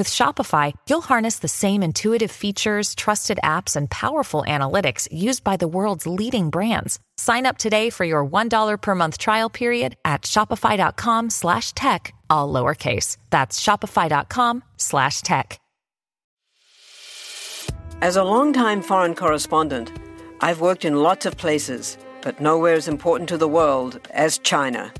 With Shopify, you'll harness the same intuitive features, trusted apps, and powerful analytics used by the world's leading brands. Sign up today for your $1 per month trial period at shopify.com slash tech, all lowercase. That's shopify.com slash tech. As a longtime foreign correspondent, I've worked in lots of places, but nowhere as important to the world as China.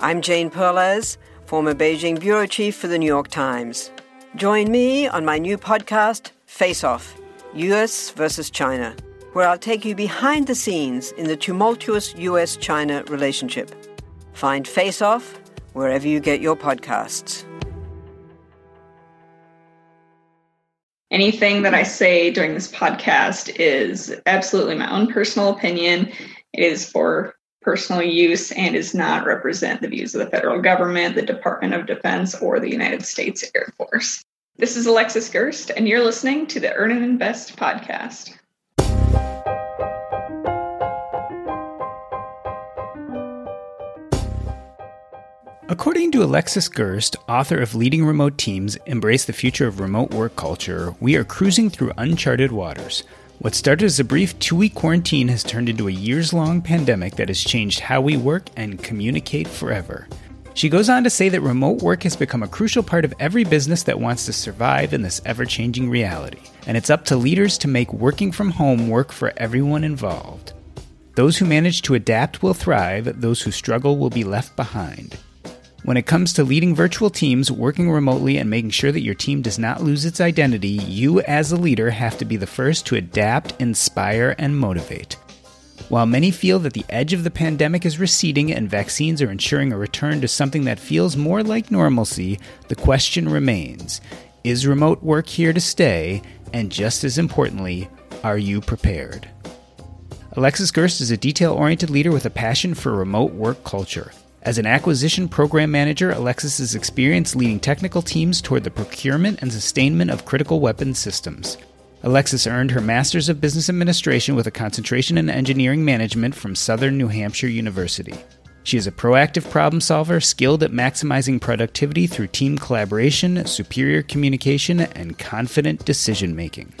I'm Jane Perlez, former Beijing bureau chief for the New York Times. Join me on my new podcast, Face Off US versus China, where I'll take you behind the scenes in the tumultuous US China relationship. Find Face Off wherever you get your podcasts. Anything that I say during this podcast is absolutely my own personal opinion. It is for personal use and does not represent the views of the federal government, the Department of Defense, or the United States Air Force. This is Alexis Gerst, and you're listening to the Earn and Invest podcast. According to Alexis Gerst, author of Leading Remote Teams Embrace the Future of Remote Work Culture, we are cruising through uncharted waters. What started as a brief two week quarantine has turned into a years long pandemic that has changed how we work and communicate forever. She goes on to say that remote work has become a crucial part of every business that wants to survive in this ever changing reality, and it's up to leaders to make working from home work for everyone involved. Those who manage to adapt will thrive, those who struggle will be left behind. When it comes to leading virtual teams, working remotely, and making sure that your team does not lose its identity, you as a leader have to be the first to adapt, inspire, and motivate. While many feel that the edge of the pandemic is receding and vaccines are ensuring a return to something that feels more like normalcy, the question remains Is remote work here to stay? And just as importantly, are you prepared? Alexis Gerst is a detail oriented leader with a passion for remote work culture. As an acquisition program manager, Alexis is experienced leading technical teams toward the procurement and sustainment of critical weapons systems. Alexis earned her Master's of Business Administration with a concentration in engineering management from Southern New Hampshire University. She is a proactive problem solver, skilled at maximizing productivity through team collaboration, superior communication, and confident decision making.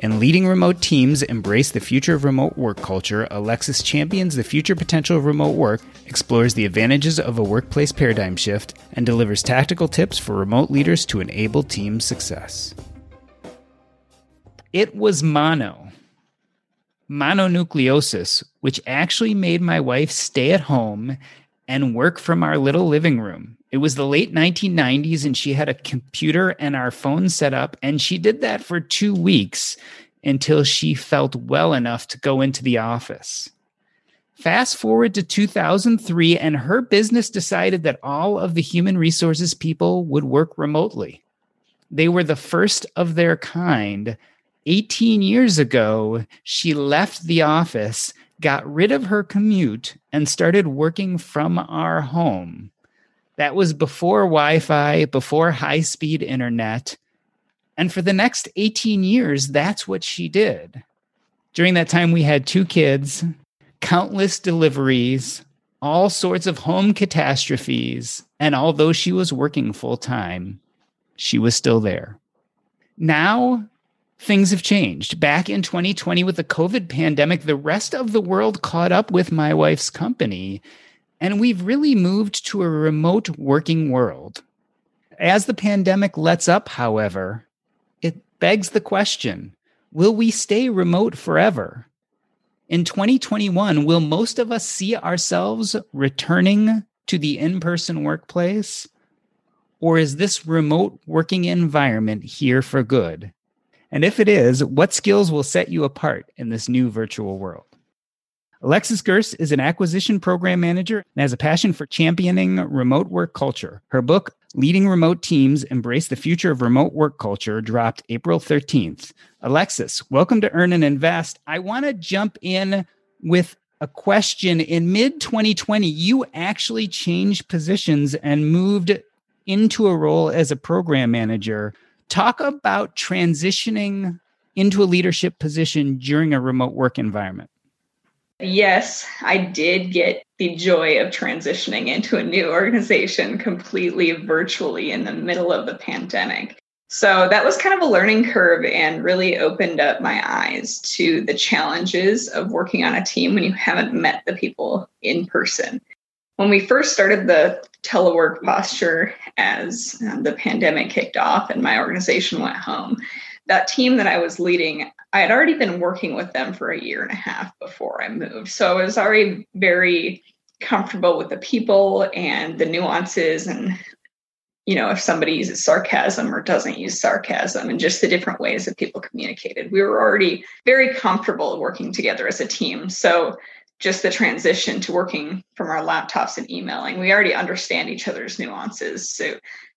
In leading remote teams embrace the future of remote work culture, Alexis champions the future potential of remote work, explores the advantages of a workplace paradigm shift, and delivers tactical tips for remote leaders to enable team success. It was mono, mononucleosis, which actually made my wife stay at home and work from our little living room. It was the late 1990s, and she had a computer and our phone set up, and she did that for two weeks until she felt well enough to go into the office. Fast forward to 2003, and her business decided that all of the human resources people would work remotely. They were the first of their kind. 18 years ago, she left the office, got rid of her commute, and started working from our home. That was before Wi Fi, before high speed internet. And for the next 18 years, that's what she did. During that time, we had two kids, countless deliveries, all sorts of home catastrophes. And although she was working full time, she was still there. Now, things have changed. Back in 2020, with the COVID pandemic, the rest of the world caught up with my wife's company. And we've really moved to a remote working world. As the pandemic lets up, however, it begs the question will we stay remote forever? In 2021, will most of us see ourselves returning to the in person workplace? Or is this remote working environment here for good? And if it is, what skills will set you apart in this new virtual world? Alexis Gerst is an acquisition program manager and has a passion for championing remote work culture. Her book, Leading Remote Teams Embrace the Future of Remote Work Culture, dropped April 13th. Alexis, welcome to Earn and Invest. I want to jump in with a question. In mid 2020, you actually changed positions and moved into a role as a program manager. Talk about transitioning into a leadership position during a remote work environment. Yes, I did get the joy of transitioning into a new organization completely virtually in the middle of the pandemic. So that was kind of a learning curve and really opened up my eyes to the challenges of working on a team when you haven't met the people in person. When we first started the telework posture as um, the pandemic kicked off and my organization went home, that team that I was leading, I had already been working with them for a year and a half before I moved. So I was already very comfortable with the people and the nuances and you know, if somebody uses sarcasm or doesn't use sarcasm and just the different ways that people communicated. We were already very comfortable working together as a team. So just the transition to working from our laptops and emailing, we already understand each other's nuances. So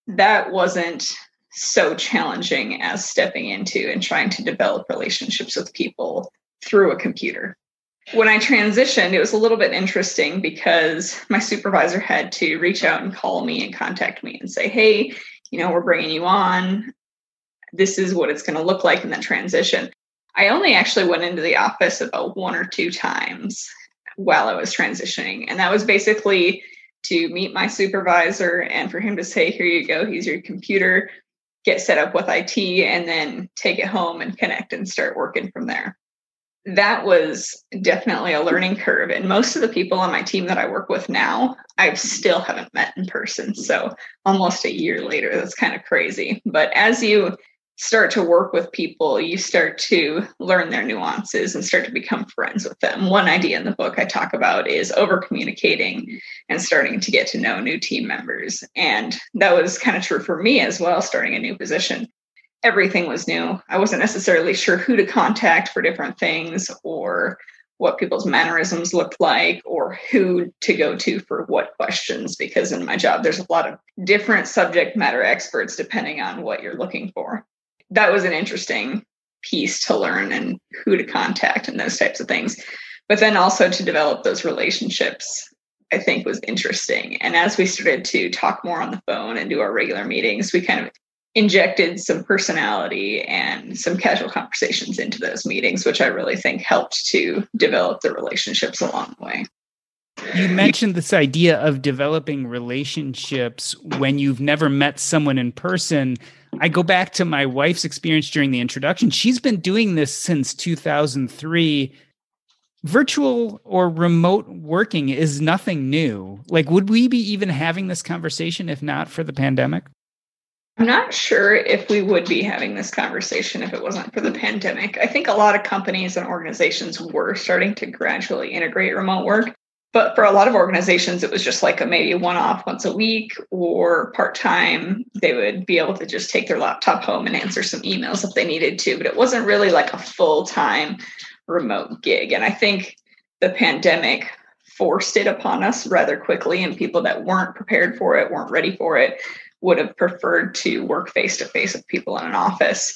that wasn't so challenging as stepping into and trying to develop relationships with people through a computer when I transitioned, it was a little bit interesting because my supervisor had to reach out and call me and contact me and say, hey, you know, we're bringing you on. This is what it's going to look like in that transition. I only actually went into the office about one or two times while I was transitioning. And that was basically to meet my supervisor and for him to say, here you go, here's your computer, get set up with IT, and then take it home and connect and start working from there that was definitely a learning curve. And most of the people on my team that I work with now, I still haven't met in person. So almost a year later, that's kind of crazy. But as you start to work with people, you start to learn their nuances and start to become friends with them. One idea in the book I talk about is over communicating and starting to get to know new team members. And that was kind of true for me as well, starting a new position everything was new. I wasn't necessarily sure who to contact for different things or what people's mannerisms looked like or who to go to for what questions because in my job there's a lot of different subject matter experts depending on what you're looking for. That was an interesting piece to learn and who to contact and those types of things. But then also to develop those relationships I think was interesting. And as we started to talk more on the phone and do our regular meetings, we kind of injected some personality and some casual conversations into those meetings, which I really think helped to develop the relationships along the way. You mentioned this idea of developing relationships when you've never met someone in person. I go back to my wife's experience during the introduction. She's been doing this since 2003. Virtual or remote working is nothing new. Like, would we be even having this conversation if not for the pandemic? I'm not sure if we would be having this conversation if it wasn't for the pandemic. I think a lot of companies and organizations were starting to gradually integrate remote work. But for a lot of organizations, it was just like a maybe one off once a week or part time. They would be able to just take their laptop home and answer some emails if they needed to. But it wasn't really like a full time remote gig. And I think the pandemic forced it upon us rather quickly, and people that weren't prepared for it, weren't ready for it, would have preferred to work face to face with people in an office,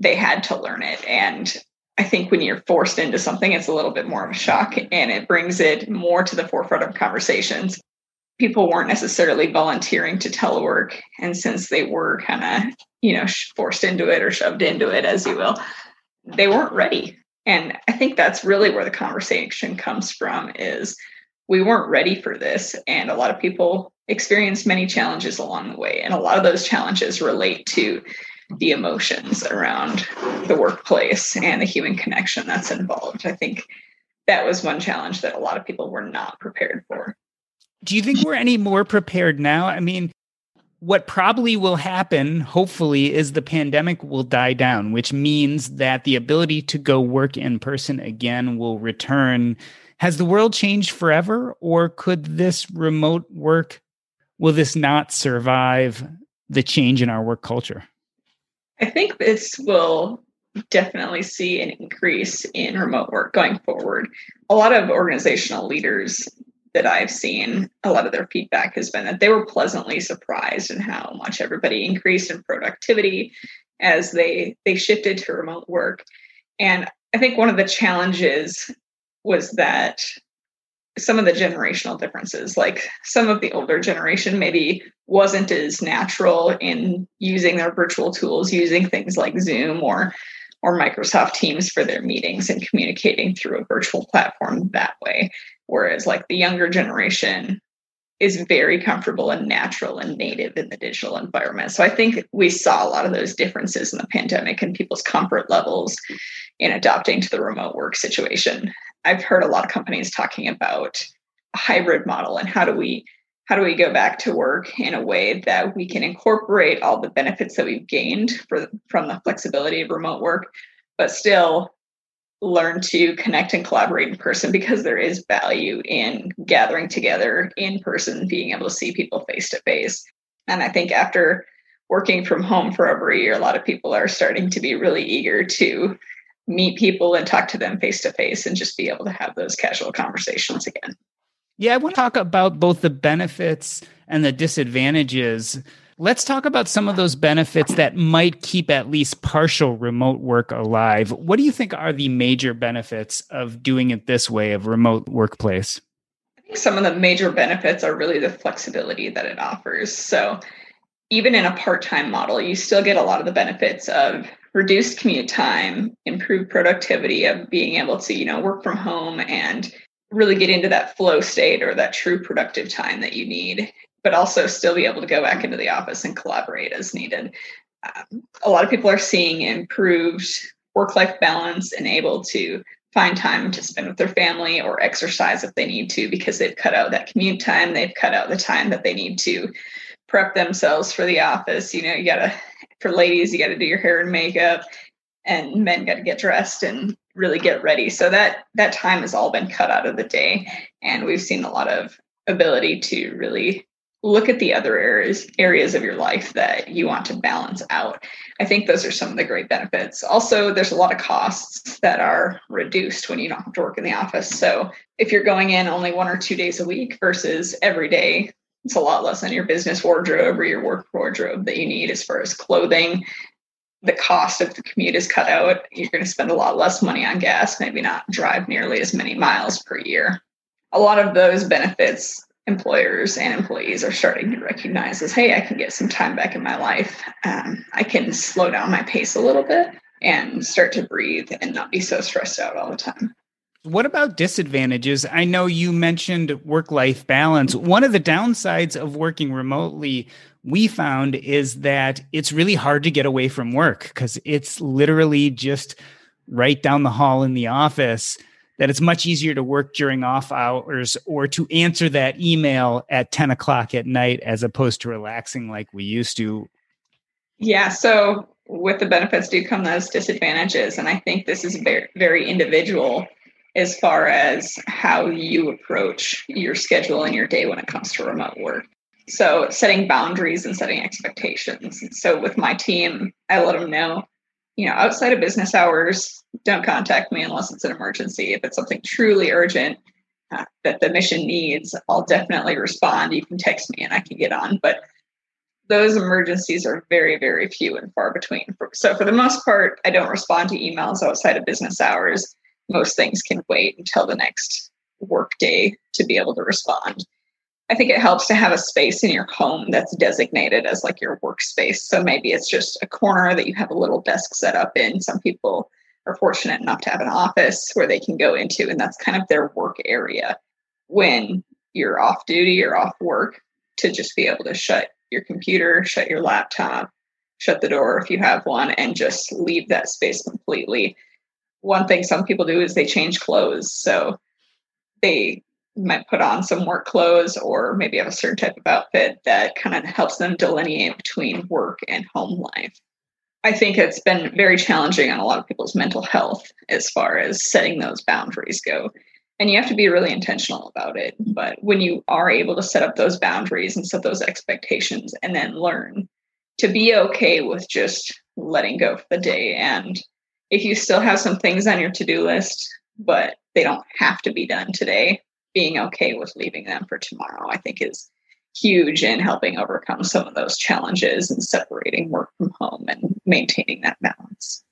they had to learn it. And I think when you're forced into something, it's a little bit more of a shock and it brings it more to the forefront of conversations. People weren't necessarily volunteering to telework. And since they were kind of, you know, forced into it or shoved into it, as you will, they weren't ready. And I think that's really where the conversation comes from is we weren't ready for this. And a lot of people experienced many challenges along the way. And a lot of those challenges relate to the emotions around the workplace and the human connection that's involved. I think that was one challenge that a lot of people were not prepared for. Do you think we're any more prepared now? I mean, what probably will happen, hopefully, is the pandemic will die down, which means that the ability to go work in person again will return. Has the world changed forever, or could this remote work will this not survive the change in our work culture? I think this will definitely see an increase in remote work going forward. A lot of organizational leaders that I've seen, a lot of their feedback has been that they were pleasantly surprised in how much everybody increased in productivity as they they shifted to remote work. And I think one of the challenges was that some of the generational differences. Like some of the older generation maybe wasn't as natural in using their virtual tools, using things like Zoom or or Microsoft Teams for their meetings and communicating through a virtual platform that way. Whereas like the younger generation is very comfortable and natural and native in the digital environment. So I think we saw a lot of those differences in the pandemic and people's comfort levels in adopting to the remote work situation. I've heard a lot of companies talking about a hybrid model and how do we how do we go back to work in a way that we can incorporate all the benefits that we've gained for, from the flexibility of remote work, but still learn to connect and collaborate in person because there is value in gathering together in person, being able to see people face to face. And I think after working from home for over a year, a lot of people are starting to be really eager to meet people and talk to them face to face and just be able to have those casual conversations again. Yeah, I want to talk about both the benefits and the disadvantages. Let's talk about some of those benefits that might keep at least partial remote work alive. What do you think are the major benefits of doing it this way of remote workplace? I think some of the major benefits are really the flexibility that it offers. So, even in a part-time model, you still get a lot of the benefits of reduced commute time, improved productivity of being able to, you know, work from home and really get into that flow state or that true productive time that you need, but also still be able to go back into the office and collaborate as needed. Um, a lot of people are seeing improved work life balance and able to find time to spend with their family or exercise if they need to because they've cut out that commute time, they've cut out the time that they need to prep themselves for the office. You know, you got to, for ladies, you got to do your hair and makeup and men got to get dressed and really get ready. So that that time has all been cut out of the day and we've seen a lot of ability to really look at the other areas areas of your life that you want to balance out. I think those are some of the great benefits. Also there's a lot of costs that are reduced when you don't have to work in the office. So if you're going in only one or two days a week versus every day it's a lot less on your business wardrobe or your work wardrobe that you need as far as clothing the cost of the commute is cut out, you're going to spend a lot less money on gas, maybe not drive nearly as many miles per year. A lot of those benefits employers and employees are starting to recognize as hey, I can get some time back in my life. Um, I can slow down my pace a little bit and start to breathe and not be so stressed out all the time. What about disadvantages? I know you mentioned work life balance. One of the downsides of working remotely we found is that it's really hard to get away from work because it's literally just right down the hall in the office that it's much easier to work during off hours or to answer that email at 10 o'clock at night as opposed to relaxing like we used to. Yeah. So with the benefits do come those disadvantages. And I think this is very, very individual as far as how you approach your schedule and your day when it comes to remote work. So setting boundaries and setting expectations. So with my team, I let them know, you know, outside of business hours, don't contact me unless it's an emergency. If it's something truly urgent uh, that the mission needs, I'll definitely respond. You can text me and I can get on. But those emergencies are very, very few and far between. So for the most part, I don't respond to emails outside of business hours. Most things can wait until the next work day to be able to respond. I think it helps to have a space in your home that's designated as like your workspace. So maybe it's just a corner that you have a little desk set up in. Some people are fortunate enough to have an office where they can go into, and that's kind of their work area when you're off duty or off work to just be able to shut your computer, shut your laptop, shut the door if you have one, and just leave that space completely. One thing some people do is they change clothes. So they might put on some work clothes or maybe have a certain type of outfit that kind of helps them delineate between work and home life. I think it's been very challenging on a lot of people's mental health as far as setting those boundaries go. And you have to be really intentional about it. But when you are able to set up those boundaries and set those expectations and then learn to be okay with just letting go for the day. And if you still have some things on your to do list, but they don't have to be done today, being okay with leaving them for tomorrow, I think is huge in helping overcome some of those challenges and separating work from home and maintaining that balance.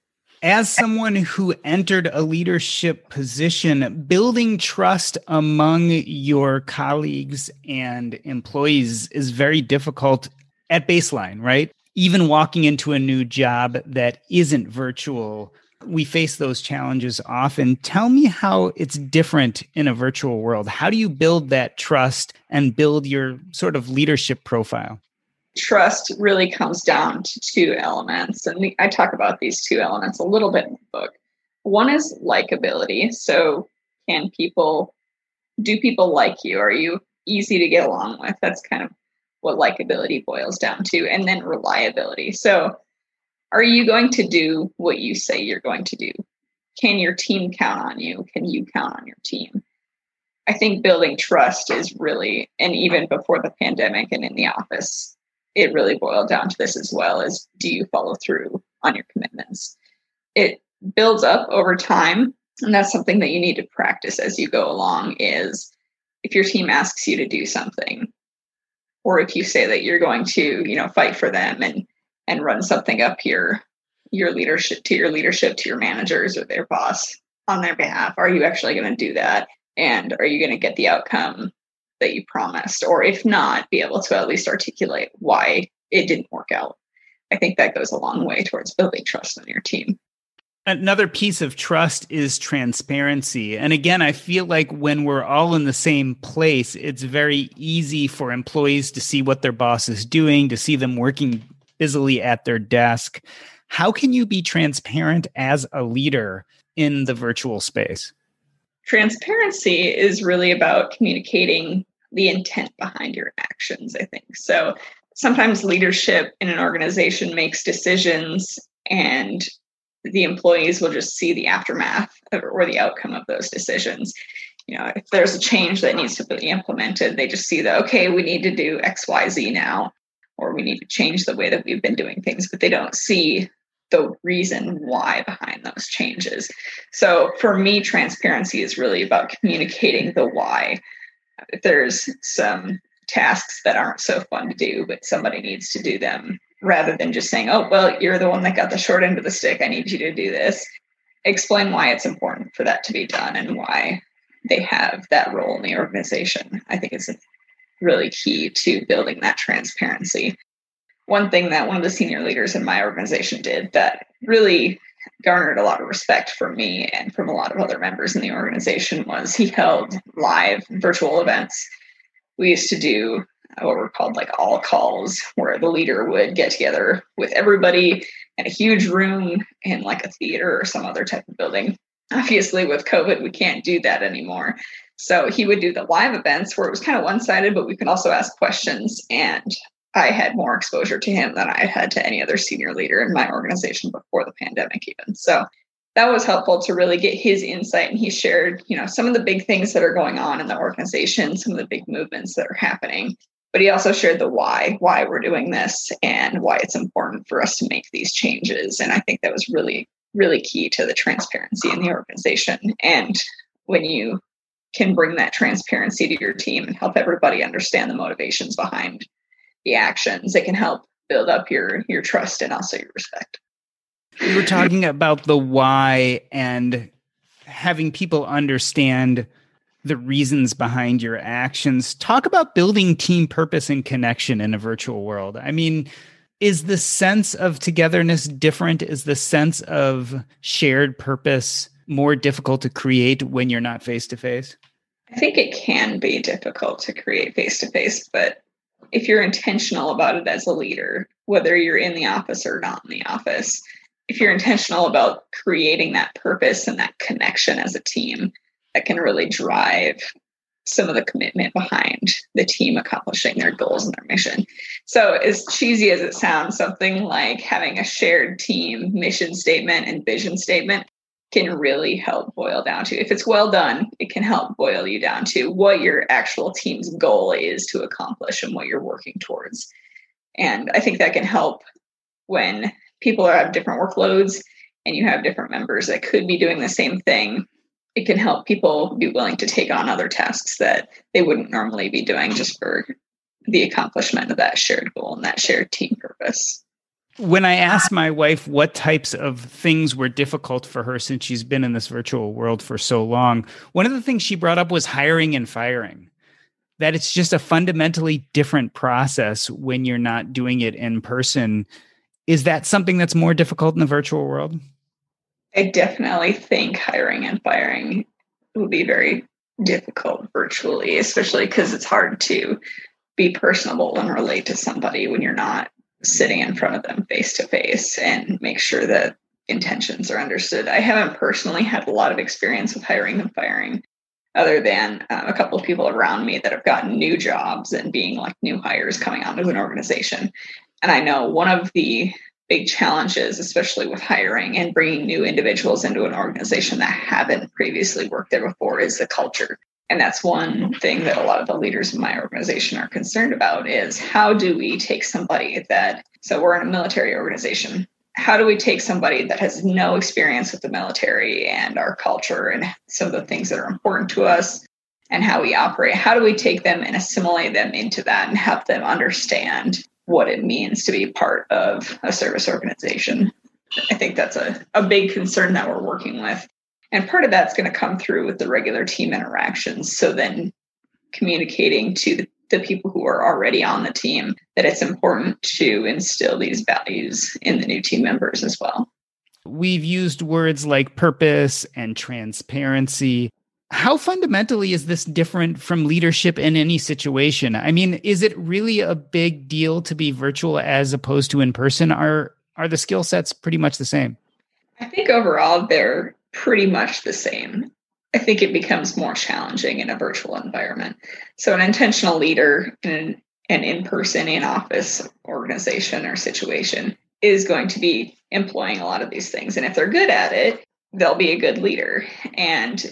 as someone who entered a leadership position, building trust among your colleagues and employees is very difficult at baseline, right? Even walking into a new job that isn't virtual, we face those challenges often. Tell me how it's different in a virtual world. How do you build that trust and build your sort of leadership profile? trust really comes down to two elements. And I talk about these two elements a little bit in the book. One is likability. So, can people, do people like you? Are you easy to get along with? That's kind of what likability boils down to. And then reliability. So, are you going to do what you say you're going to do? Can your team count on you? Can you count on your team? I think building trust is really, and even before the pandemic and in the office, it really boiled down to this as well as do you follow through on your commitments it builds up over time and that's something that you need to practice as you go along is if your team asks you to do something or if you say that you're going to you know fight for them and and run something up your your leadership to your leadership to your managers or their boss on their behalf are you actually going to do that and are you going to get the outcome that you promised, or if not, be able to at least articulate why it didn't work out. I think that goes a long way towards building trust in your team. Another piece of trust is transparency. And again, I feel like when we're all in the same place, it's very easy for employees to see what their boss is doing, to see them working busily at their desk. How can you be transparent as a leader in the virtual space? Transparency is really about communicating the intent behind your actions, I think. So sometimes leadership in an organization makes decisions and the employees will just see the aftermath or the outcome of those decisions. You know, if there's a change that needs to be implemented, they just see that, okay, we need to do XYZ now, or we need to change the way that we've been doing things, but they don't see the reason why behind those changes. So for me, transparency is really about communicating the why if there's some tasks that aren't so fun to do, but somebody needs to do them, rather than just saying, oh, well, you're the one that got the short end of the stick. I need you to do this. Explain why it's important for that to be done and why they have that role in the organization. I think it's really key to building that transparency. One thing that one of the senior leaders in my organization did that really garnered a lot of respect from me and from a lot of other members in the organization was he held live virtual events. We used to do uh, what were called like all calls, where the leader would get together with everybody in a huge room in like a theater or some other type of building. Obviously, with COVID, we can't do that anymore. So he would do the live events where it was kind of one sided, but we could also ask questions. And I had more exposure to him than I had to any other senior leader in my organization before the pandemic, even. So that was helpful to really get his insight. And he shared, you know, some of the big things that are going on in the organization, some of the big movements that are happening. But he also shared the why, why we're doing this and why it's important for us to make these changes. And I think that was really, really key to the transparency in the organization. And when you can bring that transparency to your team and help everybody understand the motivations behind the actions It can help build up your your trust and also your respect. We were talking about the why and having people understand the reasons behind your actions. Talk about building team purpose and connection in a virtual world. I mean, is the sense of togetherness different? Is the sense of shared purpose more difficult to create when you're not face to face? I think it can be difficult to create face to face, but if you're intentional about it as a leader, whether you're in the office or not in the office, if you're intentional about creating that purpose and that connection as a team, that can really drive some of the commitment behind the team accomplishing their goals and their mission. So, as cheesy as it sounds, something like having a shared team mission statement and vision statement can really help boil down to. If it's well done it can help boil you down to what your actual team's goal is to accomplish and what you're working towards. And i think that can help when people have different workloads and you have different members that could be doing the same thing it can help people be willing to take on other tasks that they wouldn't normally be doing just for the accomplishment of that shared goal and that shared team purpose when I asked my wife what types of things were difficult for her since she's been in this virtual world for so long, one of the things she brought up was hiring and firing. That it's just a fundamentally different process when you're not doing it in person. Is that something that's more difficult in the virtual world? I definitely think hiring and firing will be very difficult virtually, especially because it's hard to be personable and relate to somebody when you're not sitting in front of them face to face and make sure that intentions are understood. I haven't personally had a lot of experience with hiring and firing, other than um, a couple of people around me that have gotten new jobs and being like new hires coming onto an organization. And I know one of the big challenges, especially with hiring and bringing new individuals into an organization that haven't previously worked there before, is the culture. And that's one thing that a lot of the leaders in my organization are concerned about is how do we take somebody that, so we're in a military organization, how do we take somebody that has no experience with the military and our culture and some of the things that are important to us and how we operate? How do we take them and assimilate them into that and help them understand what it means to be part of a service organization? I think that's a, a big concern that we're working with. And part of that's going to come through with the regular team interactions. So then communicating to the, the people who are already on the team that it's important to instill these values in the new team members as well. We've used words like purpose and transparency. How fundamentally is this different from leadership in any situation? I mean, is it really a big deal to be virtual as opposed to in person? Are are the skill sets pretty much the same? I think overall they're pretty much the same. I think it becomes more challenging in a virtual environment. So, an intentional leader in an in person, in office organization or situation is going to be employing a lot of these things. And if they're good at it, they'll be a good leader. And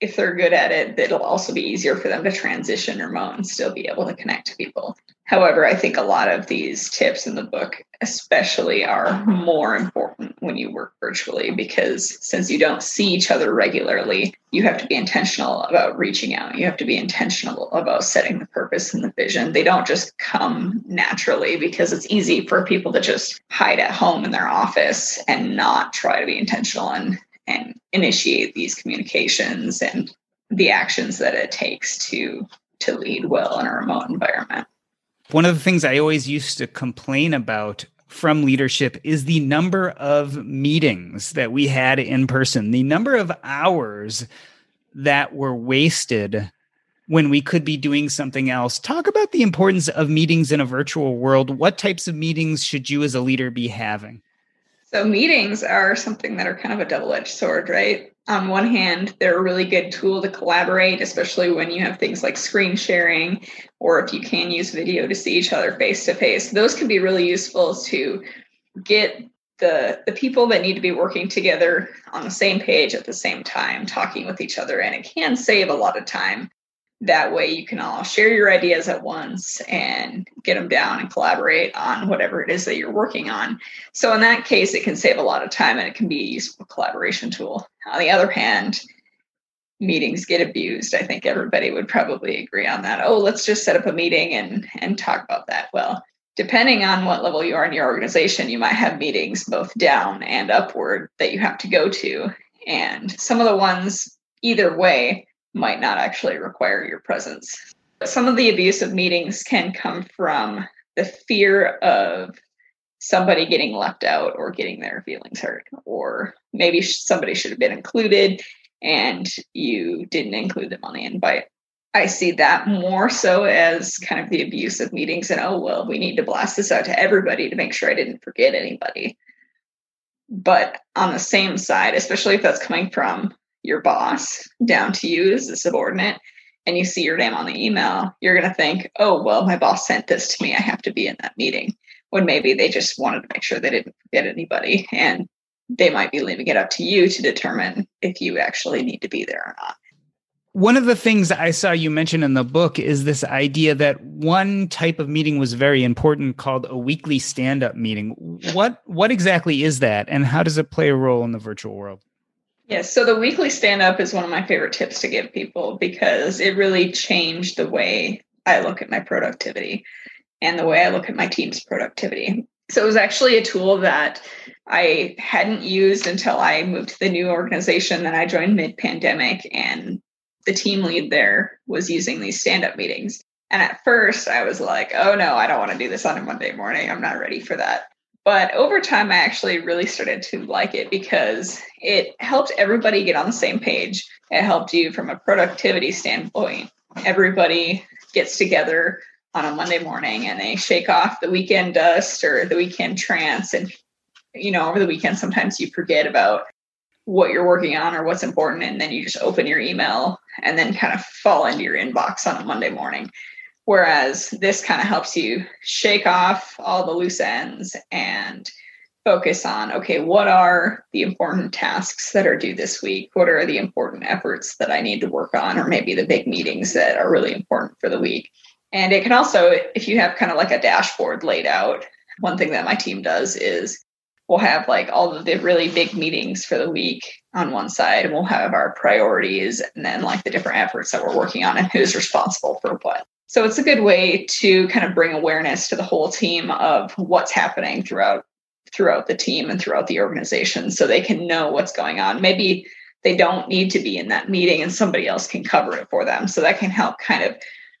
if they're good at it, it'll also be easier for them to transition remote and still be able to connect to people. However, I think a lot of these tips in the book, especially, are mm-hmm. more important when you work virtually because since you don't see each other regularly, you have to be intentional about reaching out. You have to be intentional about setting the purpose and the vision. They don't just come naturally because it's easy for people to just hide at home in their office and not try to be intentional and and initiate these communications and the actions that it takes to to lead well in a remote environment. One of the things I always used to complain about from leadership is the number of meetings that we had in person, the number of hours that were wasted when we could be doing something else. Talk about the importance of meetings in a virtual world. What types of meetings should you as a leader be having? So, meetings are something that are kind of a double edged sword, right? On one hand, they're a really good tool to collaborate, especially when you have things like screen sharing or if you can use video to see each other face to face. Those can be really useful to get the the people that need to be working together on the same page at the same time talking with each other and it can save a lot of time that way you can all share your ideas at once and get them down and collaborate on whatever it is that you're working on. So in that case it can save a lot of time and it can be a useful collaboration tool. On the other hand meetings get abused. I think everybody would probably agree on that. Oh let's just set up a meeting and and talk about that. Well depending on what level you are in your organization you might have meetings both down and upward that you have to go to. And some of the ones either way might not actually require your presence. Some of the abusive meetings can come from the fear of somebody getting left out or getting their feelings hurt, or maybe somebody should have been included and you didn't include them on the invite. I see that more so as kind of the abusive meetings, and oh, well, we need to blast this out to everybody to make sure I didn't forget anybody. But on the same side, especially if that's coming from your boss down to you as a subordinate and you see your name on the email, you're going to think, oh, well, my boss sent this to me. I have to be in that meeting. When maybe they just wanted to make sure they didn't forget anybody. And they might be leaving it up to you to determine if you actually need to be there or not. One of the things I saw you mention in the book is this idea that one type of meeting was very important called a weekly stand-up meeting. What what exactly is that and how does it play a role in the virtual world? Yes, so the weekly stand up is one of my favorite tips to give people because it really changed the way I look at my productivity and the way I look at my team's productivity. So it was actually a tool that I hadn't used until I moved to the new organization that I joined mid pandemic. And the team lead there was using these stand up meetings. And at first, I was like, oh no, I don't want to do this on a Monday morning. I'm not ready for that. But over time, I actually really started to like it because it helped everybody get on the same page. It helped you from a productivity standpoint. Everybody gets together on a Monday morning and they shake off the weekend dust or the weekend trance. And, you know, over the weekend, sometimes you forget about what you're working on or what's important. And then you just open your email and then kind of fall into your inbox on a Monday morning. Whereas this kind of helps you shake off all the loose ends and focus on okay, what are the important tasks that are due this week? What are the important efforts that I need to work on, or maybe the big meetings that are really important for the week? And it can also, if you have kind of like a dashboard laid out, one thing that my team does is we'll have like all of the really big meetings for the week on one side, and we'll have our priorities and then like the different efforts that we're working on and who's responsible for what. So it's a good way to kind of bring awareness to the whole team of what's happening throughout throughout the team and throughout the organization so they can know what's going on. Maybe they don't need to be in that meeting and somebody else can cover it for them. So that can help kind of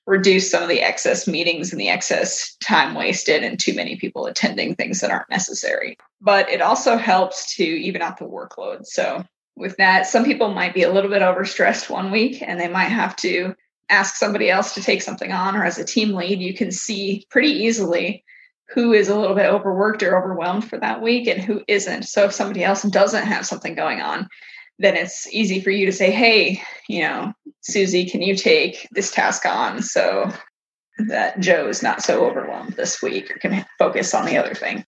reduce some of the excess meetings and the excess time wasted and too many people attending things that aren't necessary. But it also helps to even out the workload. So with that, some people might be a little bit overstressed one week and they might have to ask somebody else to take something on, or as a team lead, you can see pretty easily who is a little bit overworked or overwhelmed for that week and who isn't. So if somebody else doesn't have something going on, then it's easy for you to say, hey, you know, Susie, can you take this task on so that Joe is not so overwhelmed this week or can focus on the other thing?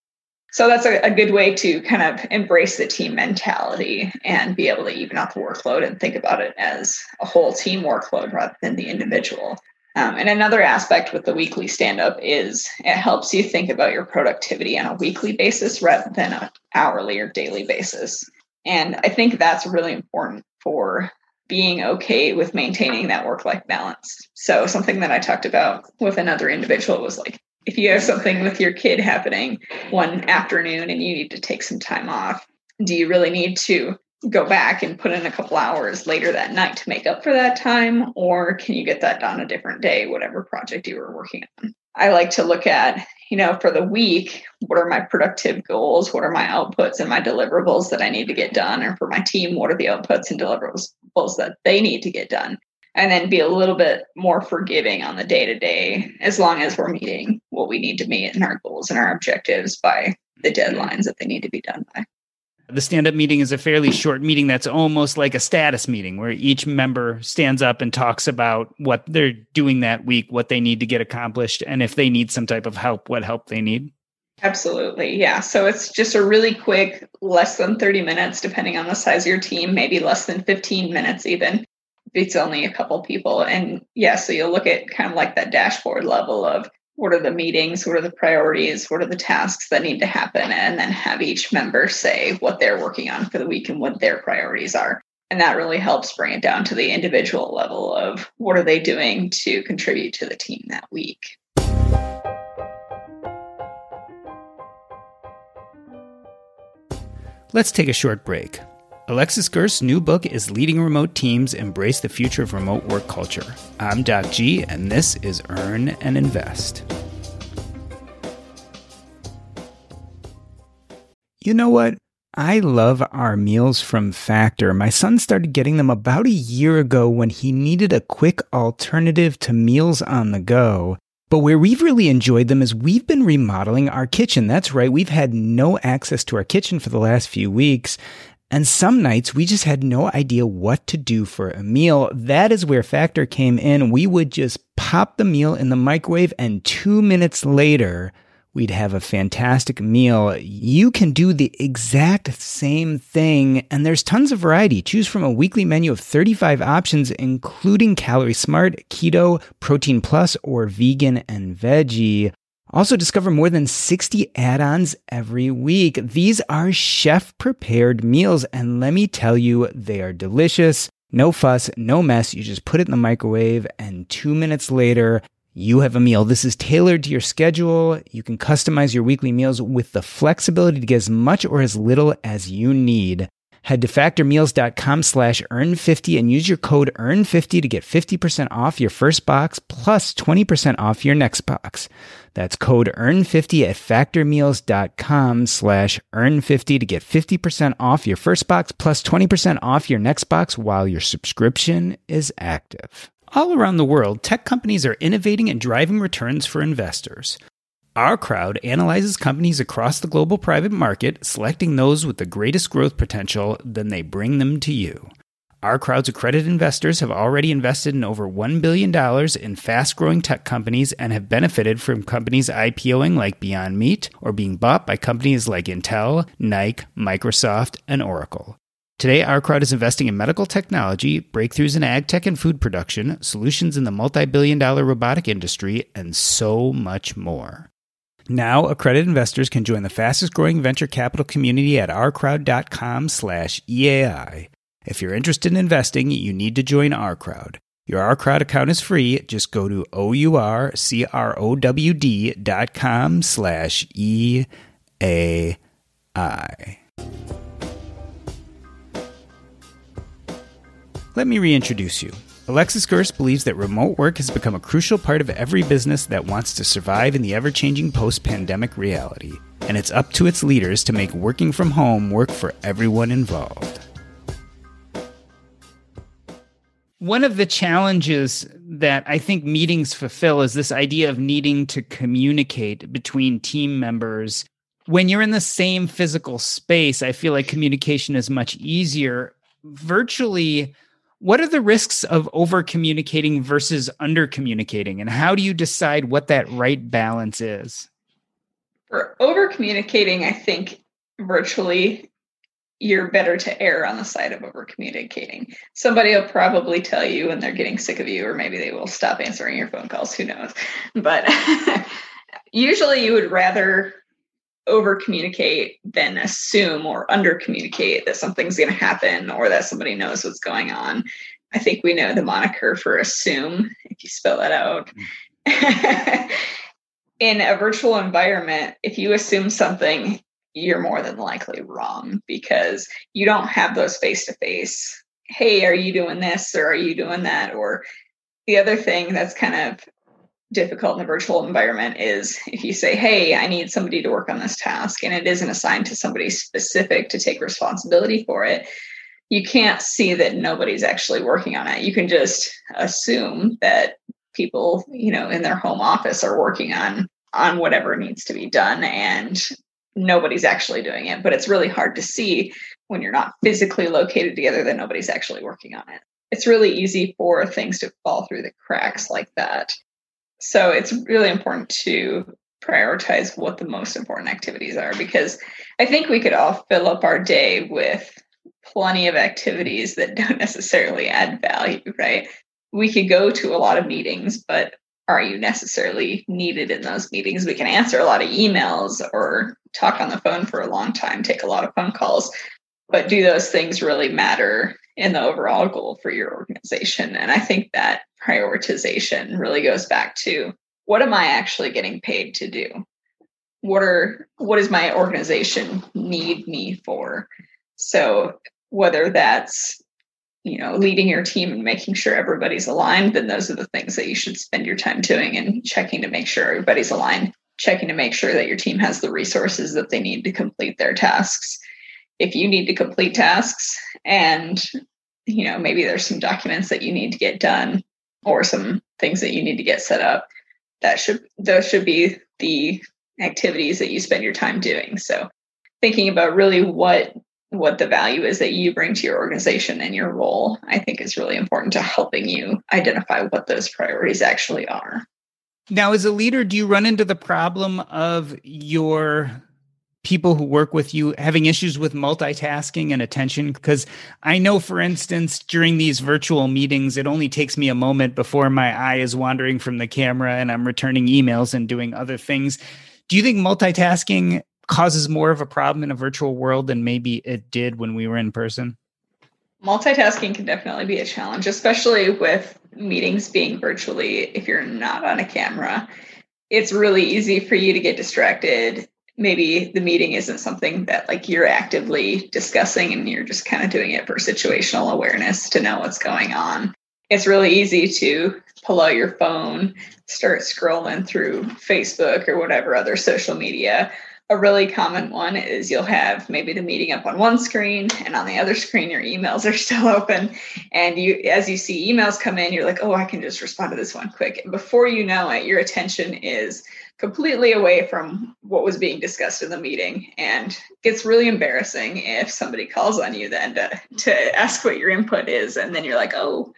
So that's a, a, good way to kind of embrace the team mentality and be able to even out the workload and think about it as a whole team workload rather than the individual. Um, and another aspect with the weekly stand up is it helps you think about your productivity on a weekly basis rather than an hourly or daily basis. And I think that's really important for being okay with maintaining that work life balance. So, something that I talked about with another individual was like, if you have something with your kid happening one afternoon and you need to take some time off, do you really need to go back and put in a couple hours later that night to make up for that time? Or can you get that done a different day, whatever project you were working on? I like to look at, you know, for the week, what are my productive goals? What are my outputs and my deliverables that I need to get done? Or for my team, what are the outputs and deliverables that they need to get done? And then be a little bit more forgiving on the day to day as long as we're meeting what we need to meet and our goals and our objectives by the deadlines that they need to be done by. The stand up meeting is a fairly short meeting that's almost like a status meeting where each member stands up and talks about what they're doing that week, what they need to get accomplished, and if they need some type of help, what help they need. Absolutely. Yeah. So it's just a really quick, less than 30 minutes, depending on the size of your team, maybe less than 15 minutes even it's only a couple people. And yeah, so you'll look at kind of like that dashboard level of what are the meetings, what are the priorities, what are the tasks that need to happen, and then have each member say what they're working on for the week and what their priorities are. And that really helps bring it down to the individual level of what are they doing to contribute to the team that week. Let's take a short break. Alexis Gerst's new book is Leading Remote Teams Embrace the Future of Remote Work Culture. I'm Doc G, and this is Earn and Invest. You know what? I love our meals from Factor. My son started getting them about a year ago when he needed a quick alternative to meals on the go. But where we've really enjoyed them is we've been remodeling our kitchen. That's right. We've had no access to our kitchen for the last few weeks. And some nights we just had no idea what to do for a meal. That is where Factor came in. We would just pop the meal in the microwave, and two minutes later, we'd have a fantastic meal. You can do the exact same thing, and there's tons of variety. Choose from a weekly menu of 35 options, including Calorie Smart, Keto, Protein Plus, or Vegan and Veggie. Also, discover more than 60 add ons every week. These are chef prepared meals, and let me tell you, they are delicious. No fuss, no mess. You just put it in the microwave, and two minutes later, you have a meal. This is tailored to your schedule. You can customize your weekly meals with the flexibility to get as much or as little as you need. Head to factormeals.com slash earn50 and use your code earn50 to get 50% off your first box plus 20% off your next box. That's code earn50 at factormeals.com slash earn50 to get 50% off your first box plus 20% off your next box while your subscription is active. All around the world, tech companies are innovating and driving returns for investors. OurCrowd analyzes companies across the global private market, selecting those with the greatest growth potential, then they bring them to you. OurCrowd's accredited investors have already invested in over $1 billion in fast growing tech companies and have benefited from companies IPOing like Beyond Meat or being bought by companies like Intel, Nike, Microsoft, and Oracle. Today, OurCrowd is investing in medical technology, breakthroughs in ag tech and food production, solutions in the multi billion dollar robotic industry, and so much more. Now, accredited investors can join the fastest growing venture capital community at ourcrowd.com slash EAI. If you're interested in investing, you need to join OurCrowd. Your OurCrowd account is free. Just go to O-U-R-C-R-O-W-D dot com slash E-A-I. Let me reintroduce you. Alexis Gerst believes that remote work has become a crucial part of every business that wants to survive in the ever changing post pandemic reality, and it's up to its leaders to make working from home work for everyone involved. One of the challenges that I think meetings fulfill is this idea of needing to communicate between team members. When you're in the same physical space, I feel like communication is much easier. Virtually, what are the risks of over communicating versus under communicating? And how do you decide what that right balance is? For over communicating, I think virtually you're better to err on the side of over communicating. Somebody will probably tell you when they're getting sick of you, or maybe they will stop answering your phone calls. Who knows? But usually you would rather over communicate than assume or under communicate that something's going to happen or that somebody knows what's going on. I think we know the moniker for assume if you spell that out. Mm. In a virtual environment, if you assume something, you're more than likely wrong because you don't have those face to face. Hey, are you doing this or are you doing that? Or the other thing that's kind of difficult in the virtual environment is if you say, Hey, I need somebody to work on this task, and it isn't assigned to somebody specific to take responsibility for it, you can't see that nobody's actually working on it. You can just assume that people, you know, in their home office are working on on whatever needs to be done and nobody's actually doing it. But it's really hard to see when you're not physically located together that nobody's actually working on it. It's really easy for things to fall through the cracks like that. So it's really important to prioritize what the most important activities are because I think we could all fill up our day with plenty of activities that don't necessarily add value, right? We could go to a lot of meetings, but are you necessarily needed in those meetings? We can answer a lot of emails or talk on the phone for a long time, take a lot of phone calls, but do those things really matter in the overall goal for your organization? And I think that prioritization really goes back to what am I actually getting paid to do? What are what does my organization need me for? So whether that's you know leading your team and making sure everybody's aligned then those are the things that you should spend your time doing and checking to make sure everybody's aligned checking to make sure that your team has the resources that they need to complete their tasks. If you need to complete tasks and you know maybe there's some documents that you need to get done or some things that you need to get set up that should those should be the activities that you spend your time doing. So thinking about really what what the value is that you bring to your organization and your role i think is really important to helping you identify what those priorities actually are. Now as a leader do you run into the problem of your people who work with you having issues with multitasking and attention? Because i know for instance during these virtual meetings it only takes me a moment before my eye is wandering from the camera and i'm returning emails and doing other things. Do you think multitasking causes more of a problem in a virtual world than maybe it did when we were in person Multitasking can definitely be a challenge, especially with meetings being virtually if you're not on a camera. It's really easy for you to get distracted. Maybe the meeting isn't something that like you're actively discussing and you're just kind of doing it for situational awareness to know what's going on. It's really easy to pull out your phone, start scrolling through Facebook or whatever other social media a really common one is you'll have maybe the meeting up on one screen and on the other screen your emails are still open. And you as you see emails come in you're like oh i can just respond to this one quick. And before you know it your attention is completely away from what was being discussed in the meeting. And it's really embarrassing if somebody calls on you then to, to ask what your input is. And then you're like oh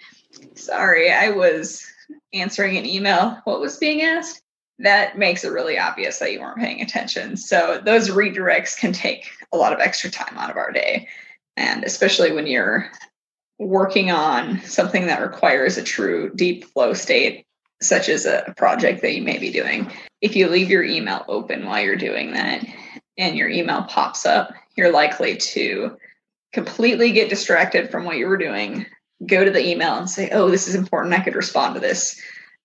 sorry i was answering an email. What was being asked that makes it really obvious that you weren't paying attention. So those redirects can take a lot of extra time out of our day. And especially when you're working on something that requires a true deep flow state, such as a project that you may be doing, if you leave your email open while you're doing that and your email pops up, you're likely to completely get distracted from what you were doing, go to the email and say, oh, this is important. I could respond to this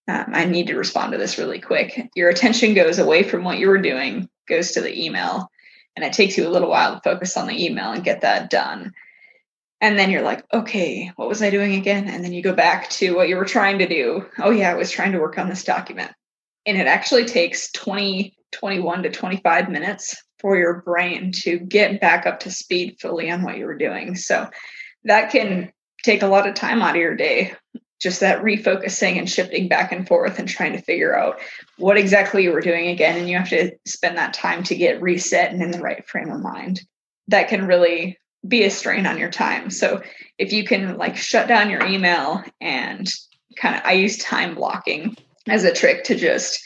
um, I need to respond to this really quick. Your attention goes away from what you were doing, goes to the email, and it takes you a little while to focus on the email and get that done. And then you're like, okay, what was I doing again? And then you go back to what you were trying to do. Oh, yeah, I was trying to work on this document. And it actually takes 20, 21 to 25 minutes for your brain to get back up to speed fully on what you were doing. So that can take a lot of time out of your day just that refocusing and shifting back and forth and trying to figure out what exactly you were doing again. And you have to spend that time to get reset and in the right frame of mind. That can really be a strain on your time. So if you can like shut down your email and kind of, I use time blocking as a trick to just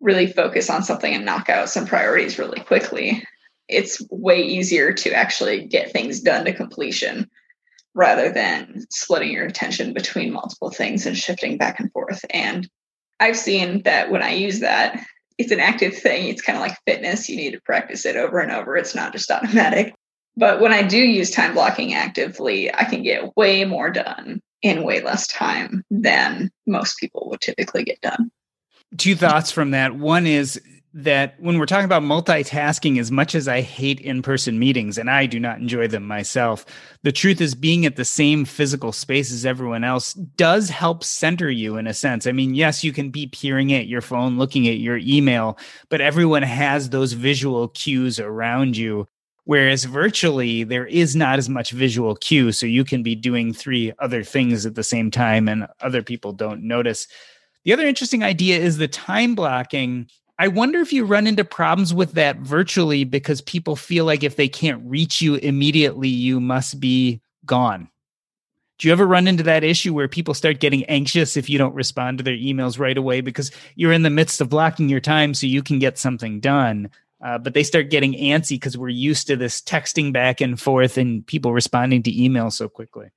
really focus on something and knock out some priorities really quickly. It's way easier to actually get things done to completion rather than splitting your attention between multiple things and shifting back and forth. And I've seen that when I use that, it's an active thing. It's kind of like fitness. You need to practice it over and over. It's not just automatic. But when I do use time blocking actively, I can get way more done in way less time than most people would typically get done. Two thoughts from that. One is that when we're talking about multitasking, as much as I hate in person meetings, and I do not enjoy them myself, the truth is being at the same physical space as everyone else does help center you in a sense. I mean, yes, you can be peering at your phone, looking at your email, but everyone has those visual cues around you. Whereas virtually, there is not as much visual cue. So you can be doing three other things at the same time, and other people don't notice. The other interesting idea is the time blocking I wonder if you run into problems with that virtually because people feel like if they can't reach you immediately, you must be gone. Do you ever run into that issue where people start getting anxious if you don't respond to their emails right away because you're in the midst of blocking your time so you can get something done? Uh, but they start getting antsy because we're used to this texting back and forth and people responding to emails so quickly.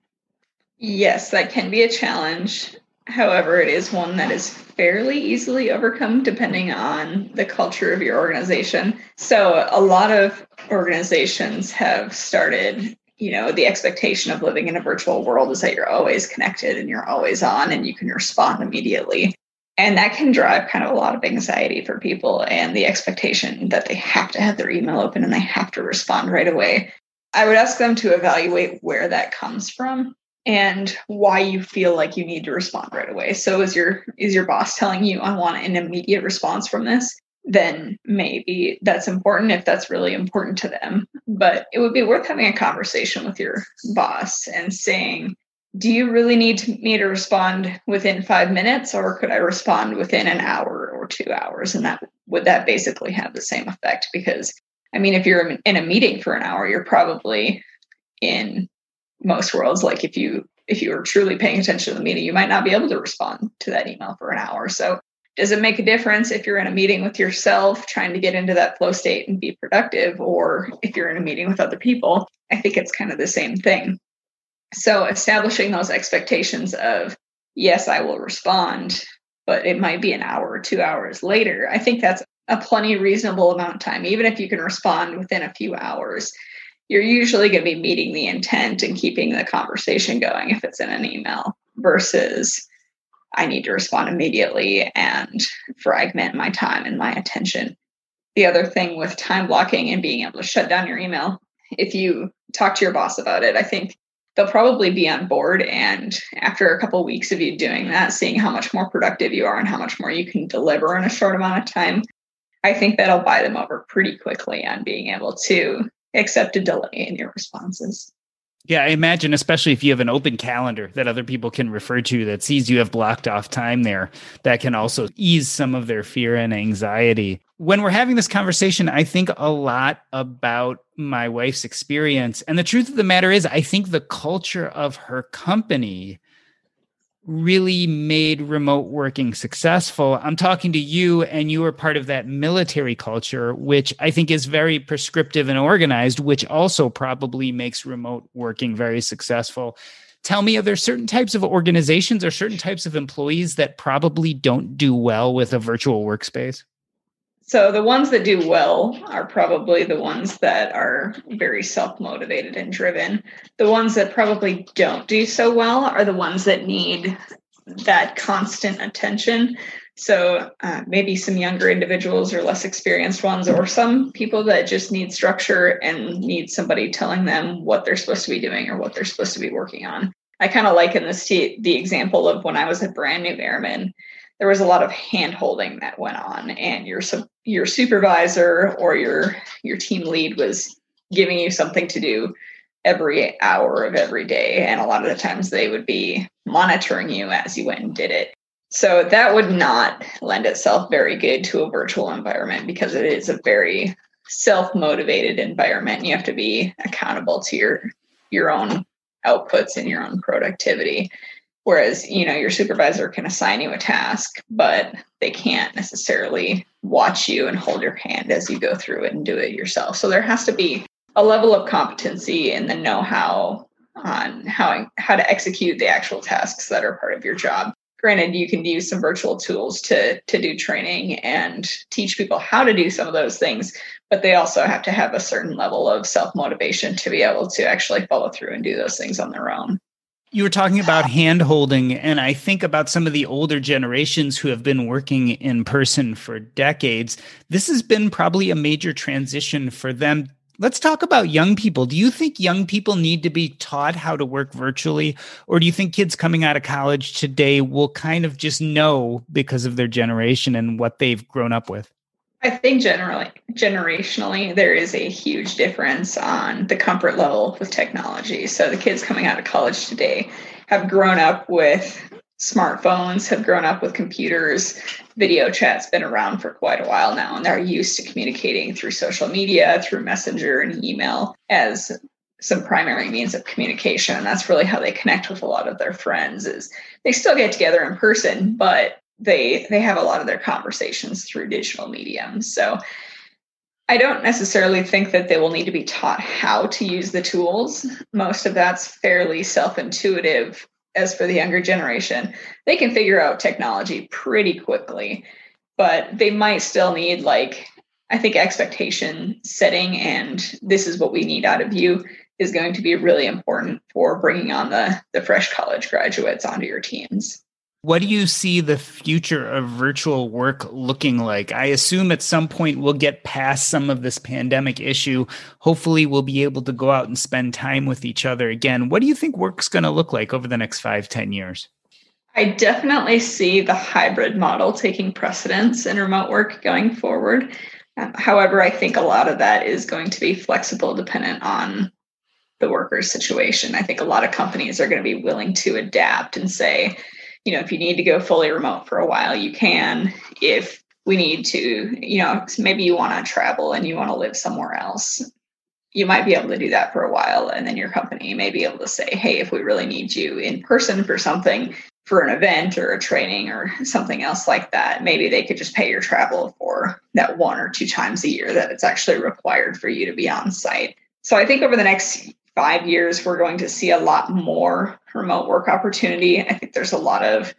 Yes, that can be a challenge. However, it is one that is fairly easily overcome depending on the culture of your organization. So, a lot of organizations have started, you know, the expectation of living in a virtual world is that you're always connected and you're always on and you can respond immediately. And that can drive kind of a lot of anxiety for people and the expectation that they have to have their email open and they have to respond right away. I would ask them to evaluate where that comes from and why you feel like you need to respond right away. So is your is your boss telling you I want an immediate response from this? Then maybe that's important if that's really important to them. But it would be worth having a conversation with your boss and saying, do you really need me to respond within five minutes or could I respond within an hour or two hours? And that would that basically have the same effect? Because I mean, if you're in a meeting for an hour, you're probably in most worlds like if you if you were truly paying attention to the meeting you might not be able to respond to that email for an hour. So does it make a difference if you're in a meeting with yourself trying to get into that flow state and be productive or if you're in a meeting with other people? I think it's kind of the same thing. So establishing those expectations of yes i will respond but it might be an hour or two hours later i think that's a plenty reasonable amount of time even if you can respond within a few hours you're usually going to be meeting the intent and keeping the conversation going if it's in an email versus I need to respond immediately and fragment my time and my attention. The other thing with time blocking and being able to shut down your email, if you talk to your boss about it, I think they'll probably be on board. And after a couple of weeks of you doing that, seeing how much more productive you are and how much more you can deliver in a short amount of time, I think that'll buy them over pretty quickly on being able to accept a delay in your responses. Yeah, I imagine, especially if you have an open calendar that other people can refer to that sees you have blocked off time there, that can also ease some of their fear and anxiety. When we're having this conversation, I think a lot about my wife's experience. And the truth of the matter is, I think the culture of her company really made remote working successful. I'm talking to you, and you are part of that military culture, which I think is very prescriptive and organized, which also probably makes remote working very successful. Tell me, are there certain types of organizations or certain types of employees that probably don't do well with a virtual workspace? So the ones that do well are probably the ones that are very self-motivated and driven. The ones that probably don't do so well are the ones that need that constant attention. So uh, maybe some younger individuals or less experienced ones, or some people that just need structure and need somebody telling them what they're supposed to be doing or what they're supposed to be working on. I kind of liken this to the example of when I was a brand new airman there was a lot of hand holding that went on and your your supervisor or your your team lead was giving you something to do every hour of every day and a lot of the times they would be monitoring you as you went and did it. So that would not lend itself very good to a virtual environment because it is a very self-motivated environment. You have to be accountable to your your own outputs and your own productivity Whereas, you know, your supervisor can assign you a task, but they can't necessarily watch you and hold your hand as you go through it and do it yourself. So there has to be a level of competency and the know-how on how how to execute the actual tasks that are part of your job. Granted, you can use some virtual tools to to do training and teach people how to do some of those things, but they also have to have a certain level of self-motivation to be able to actually follow through and do those things on their own. You were talking about hand holding, and I think about some of the older generations who have been working in person for decades. This has been probably a major transition for them. Let's talk about young people. Do you think young people need to be taught how to work virtually? Or do you think kids coming out of college today will kind of just know because of their generation and what they've grown up with? I think generally, generationally, there is a huge difference on the comfort level with technology. So the kids coming out of college today have grown up with smartphones, have grown up with computers. Video chat's been around for quite a while now, and they're used to communicating through social media, through Messenger and email as some primary means of communication. And that's really how they connect with a lot of their friends is they still get together in person, but they they have a lot of their conversations through digital mediums so i don't necessarily think that they will need to be taught how to use the tools. Most of that's fairly self-intuitive. As for the younger generation they can figure out technology pretty quickly but they might still need like i think expectation setting and this is what we need out of you is going to be really important for bringing on the the fresh college graduates onto your teams what do you see the future of virtual work looking like? I assume at some point we'll get past some of this pandemic issue. Hopefully, we'll be able to go out and spend time with each other again. What do you think work's going to look like over the next five, ten years? I definitely see the hybrid model taking precedence in remote work going forward. Um, however, I think a lot of that is going to be flexible dependent on the worker's situation. I think a lot of companies are going to be willing to adapt and say, you know, if you need to go fully remote for a while, you can. If we need to, you know, maybe you want to travel and you want to live somewhere else, you might be able to do that for a while. And then your company may be able to say, hey, if we really need you in person for something, for an event or a training or something else like that, maybe they could just pay your travel for that one or two times a year that it's actually required for you to be on site. So I think over the next five years, we're going to see a lot more remote work opportunity. I think there's a lot of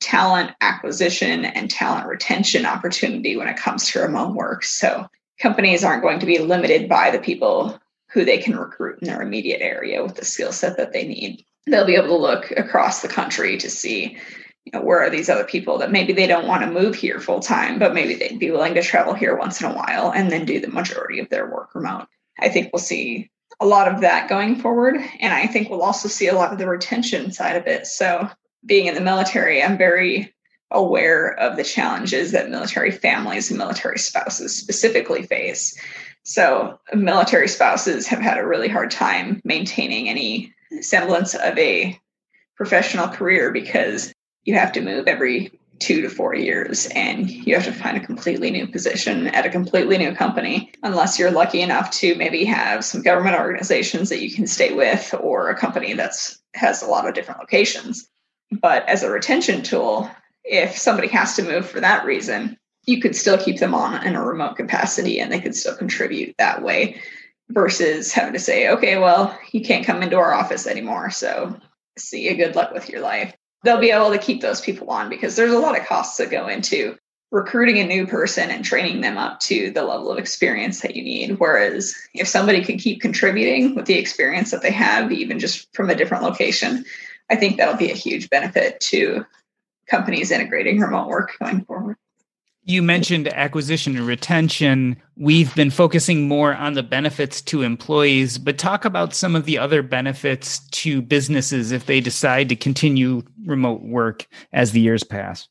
talent acquisition and talent retention opportunity when it comes to remote work. So companies aren't going to be limited by the people who they can recruit in their immediate area with the skill set that they need. They'll be able to look across the country to see you know, where are these other people that maybe they don't want to move here full time, but maybe they'd be willing to travel here once in a while and then do the majority of their work remote. I think we'll see a lot of that going forward. And I think we'll also see a lot of the retention side of it. So, being in the military, I'm very aware of the challenges that military families and military spouses specifically face. So, military spouses have had a really hard time maintaining any semblance of a professional career because you have to move every two to four years and you have to find a completely new position at a completely new company unless you're lucky enough to maybe have some government organizations that you can stay with or a company that's has a lot of different locations. But as a retention tool if somebody has to move for that reason you could still keep them on in a remote capacity and they could still contribute that way versus having to say okay well you can't come into our office anymore so see you. Good luck with your life they'll be able to keep those people on because there's a lot of costs that go into recruiting a new person and training them up to the level of experience that you need. Whereas if somebody can keep contributing with the experience that they have, even just from a different location, I think that'll be a huge benefit to companies integrating remote work going forward. You mentioned acquisition and retention. We've been focusing more on the benefits to employees, but talk about some of the other benefits to businesses if they decide to continue remote work as the years pass.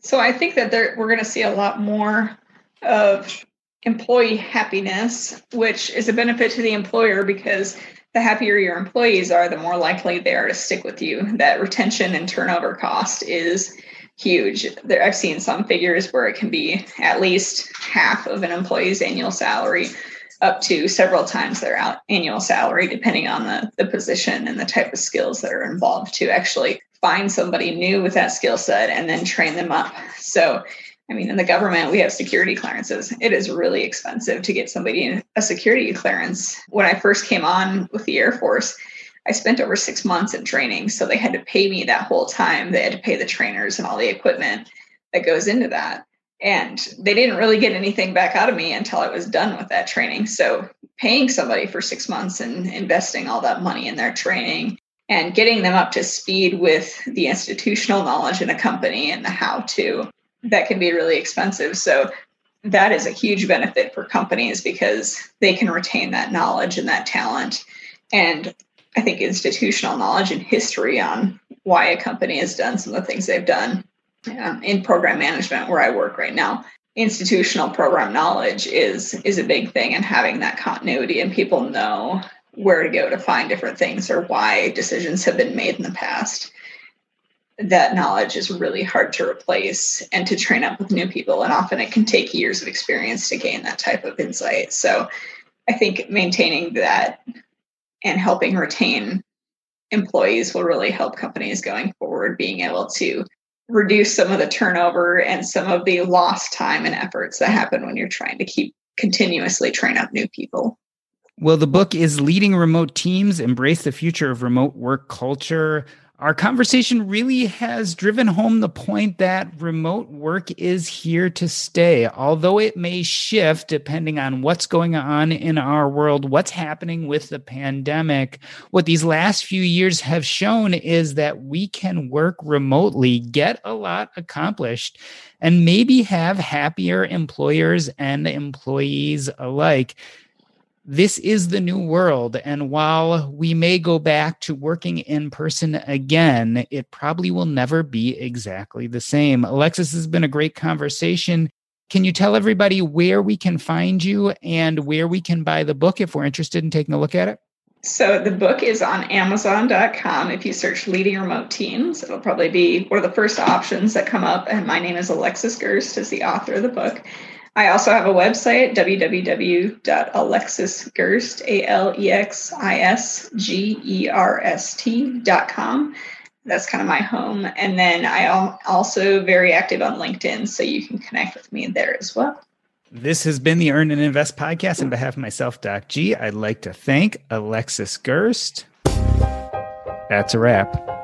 So I think that there, we're going to see a lot more of employee happiness, which is a benefit to the employer because the happier your employees are, the more likely they are to stick with you. That retention and turnover cost is huge. There, I've seen some figures where it can be at least half of an employee's annual salary, up to several times their out, annual salary, depending on the, the position and the type of skills that are involved to actually find somebody new with that skill set and then train them up. So, I mean, in the government, we have security clearances. It is really expensive to get somebody a security clearance. When I first came on with the Air Force, I spent over six months in training. So they had to pay me that whole time. They had to pay the trainers and all the equipment that goes into that. And they didn't really get anything back out of me until I was done with that training. So paying somebody for six months and investing all that money in their training and getting them up to speed with the institutional knowledge in a company and the how to, that can be really expensive. So that is a huge benefit for companies because they can retain that knowledge and that talent. And I think, institutional knowledge and history on why a company has done some of the things they've done um, in program management, where I work right now. Institutional program knowledge is is a big thing, and having that continuity and people know where to go to find different things or why decisions have been made in the past. That knowledge is really hard to replace and to train up with new people, and often it can take years of experience to gain that type of insight. So, I think maintaining that and helping retain employees will really help companies going forward being able to reduce some of the turnover and some of the lost time and efforts that happen when you're trying to keep continuously train up new people. Well, the book is Leading Remote Teams Embrace the Future of Remote Work Culture our conversation really has driven home the point that remote work is here to stay. Although it may shift depending on what's going on in our world, what's happening with the pandemic, what these last few years have shown is that we can work remotely, get a lot accomplished, and maybe have happier employers and employees alike this is the new world. And while we may go back to working in person again, it probably will never be exactly the same. Alexis has been a great conversation. Can you tell everybody where we can find you and where we can buy the book if we're interested in taking a look at it? So the book is on Amazon.com. If you search Leading Remote Teams, it'll probably be one of the first options that come up. And my name is Alexis Gerst, as the author of the book. I also have a website, www.alexisgerst, A-L-E-X-I-S-G-E-R-S-T.com. That's kind of my home. And then I am also very active on LinkedIn, so you can connect with me there as well. This has been the Earn and Invest podcast. On behalf of myself, Doc G, I'd like to thank Alexis Gerst. That's a wrap.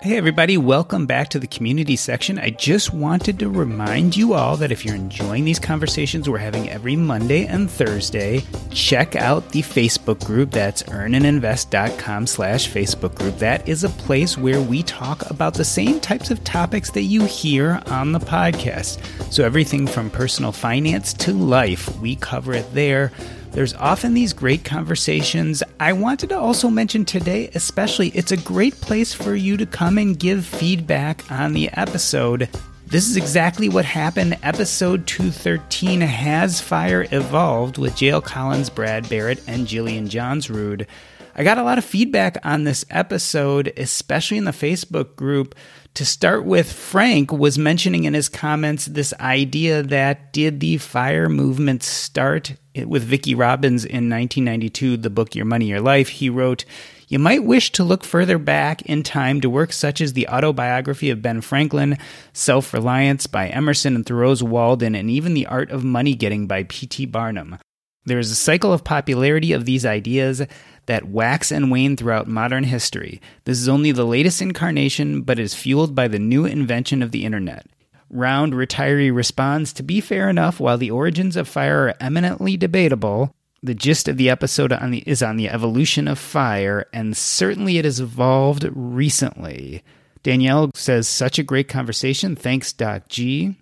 Hey, everybody, welcome back to the community section. I just wanted to remind you all that if you're enjoying these conversations we're having every Monday and Thursday, check out the Facebook group. That's earnandinvest.com slash Facebook group. That is a place where we talk about the same types of topics that you hear on the podcast. So, everything from personal finance to life, we cover it there. There's often these great conversations. I wanted to also mention today, especially, it's a great place for you to come and give feedback on the episode. This is exactly what happened. Episode 213 Has Fire Evolved with JL Collins, Brad Barrett, and Jillian Johnsrud. I got a lot of feedback on this episode, especially in the Facebook group. To start with, Frank was mentioning in his comments this idea that did the fire movement start with Vicki Robbins in 1992, the book Your Money, Your Life? He wrote, you might wish to look further back in time to works such as the autobiography of Ben Franklin, Self Reliance by Emerson and Thoreau's Walden, and even The Art of Money Getting by P.T. Barnum. There is a cycle of popularity of these ideas that wax and wane throughout modern history. This is only the latest incarnation, but is fueled by the new invention of the internet. Round retiree responds To be fair enough, while the origins of fire are eminently debatable, the gist of the episode on the, is on the evolution of fire, and certainly it has evolved recently. Danielle says, Such a great conversation. Thanks, Doc G.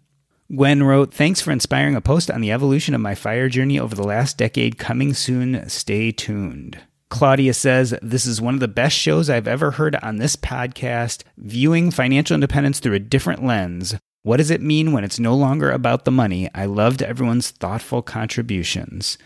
Gwen wrote, Thanks for inspiring a post on the evolution of my fire journey over the last decade. Coming soon. Stay tuned. Claudia says, This is one of the best shows I've ever heard on this podcast, viewing financial independence through a different lens. What does it mean when it's no longer about the money? I loved everyone's thoughtful contributions.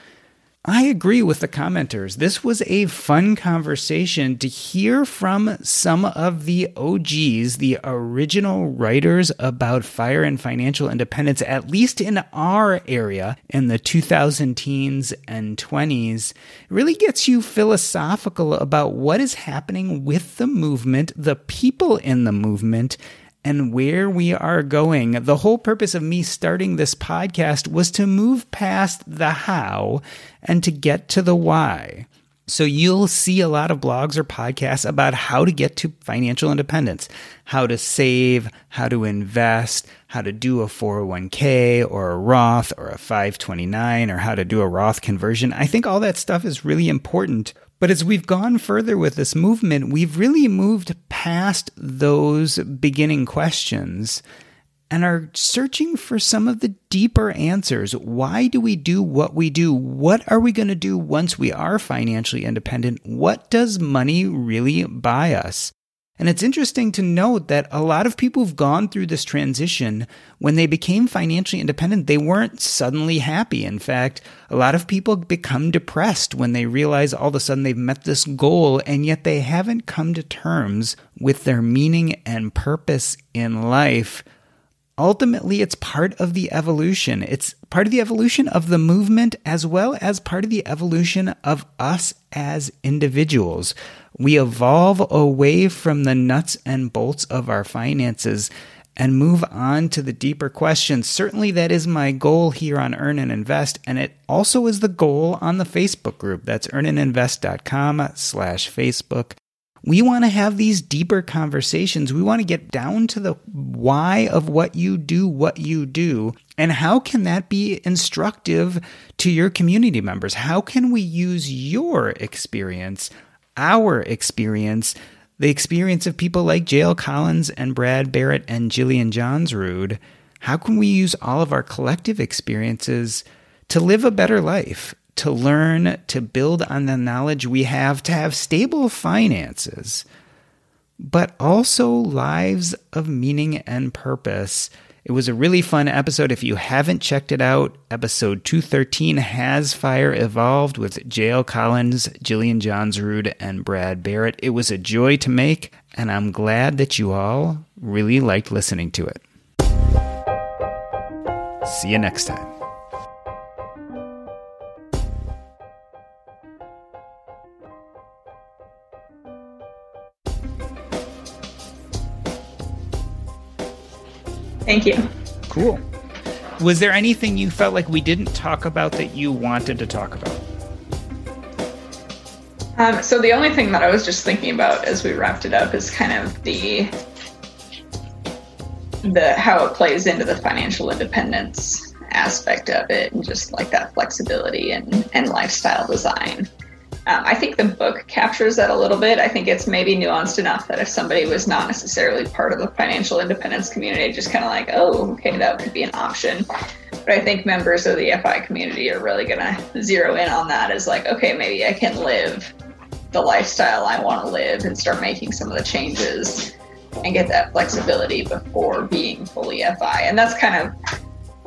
I agree with the commenters. This was a fun conversation to hear from some of the OGs, the original writers about fire and financial independence, at least in our area in the 2000 teens and 20s. It really gets you philosophical about what is happening with the movement, the people in the movement, and where we are going. The whole purpose of me starting this podcast was to move past the how and to get to the why. So you'll see a lot of blogs or podcasts about how to get to financial independence, how to save, how to invest, how to do a 401k or a Roth or a 529 or how to do a Roth conversion. I think all that stuff is really important. But as we've gone further with this movement, we've really moved past those beginning questions and are searching for some of the deeper answers. Why do we do what we do? What are we going to do once we are financially independent? What does money really buy us? And it's interesting to note that a lot of people who've gone through this transition, when they became financially independent, they weren't suddenly happy. In fact, a lot of people become depressed when they realize all of a sudden they've met this goal and yet they haven't come to terms with their meaning and purpose in life. Ultimately, it's part of the evolution. It's part of the evolution of the movement as well as part of the evolution of us as individuals. We evolve away from the nuts and bolts of our finances and move on to the deeper questions. Certainly, that is my goal here on Earn and Invest, and it also is the goal on the Facebook group. That's earnandinvest.com slash Facebook. We want to have these deeper conversations. We want to get down to the why of what you do, what you do, and how can that be instructive to your community members? How can we use your experience our experience, the experience of people like JL Collins and Brad Barrett and Jillian Johnsrud, how can we use all of our collective experiences to live a better life, to learn, to build on the knowledge we have, to have stable finances, but also lives of meaning and purpose it was a really fun episode. If you haven't checked it out, episode 213 Has Fire Evolved with JL Collins, Jillian Johnsrud, and Brad Barrett. It was a joy to make, and I'm glad that you all really liked listening to it. See you next time. Thank you. Cool. Was there anything you felt like we didn't talk about that you wanted to talk about? Um, so the only thing that I was just thinking about as we wrapped it up is kind of the the how it plays into the financial independence aspect of it and just like that flexibility and, and lifestyle design. Um, I think the book captures that a little bit. I think it's maybe nuanced enough that if somebody was not necessarily part of the financial independence community, just kind of like, oh, okay, that could be an option. But I think members of the FI community are really going to zero in on that as like, okay, maybe I can live the lifestyle I want to live and start making some of the changes and get that flexibility before being fully FI. And that's kind of